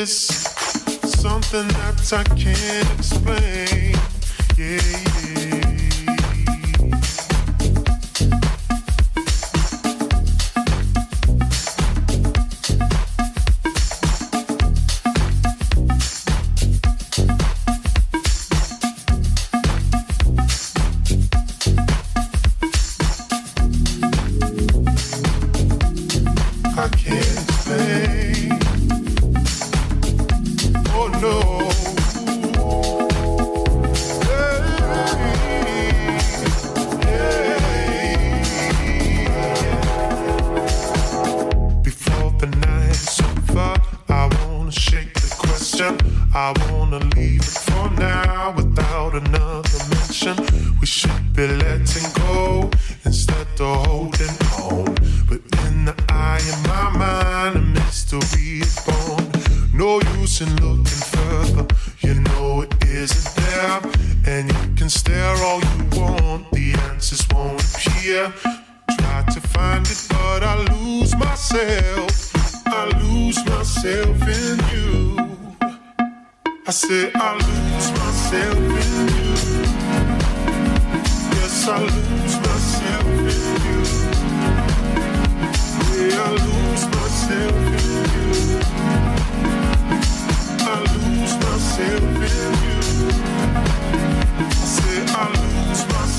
This. Something that I can't can stare all you want, the answers won't appear. Try to find it, but I lose myself. I lose myself in you. I say I lose myself in you. Yes, I lose myself in you. Yeah, I lose myself in you. I lose myself in you.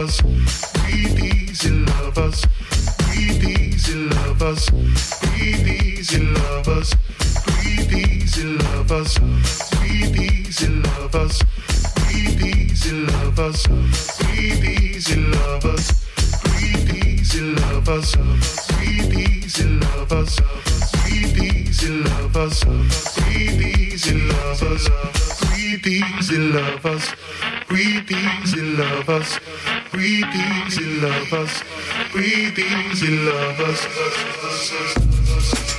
lovers. Breathe easy, lovers. Breathe easy, lovers. Breathe easy, lovers. Breathe easy, lovers. Breathe easy, lovers. Breathe easy, lovers. Breathe easy, lovers. Breathe easy, lovers. Breathe easy, lovers. Breathe easy, lovers. Breathe easy, lovers. Breathe easy, lovers. Breathe easy, lovers. Breathe easy, love us. Breathe easy, love us.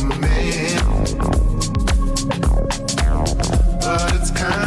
man. But it's kind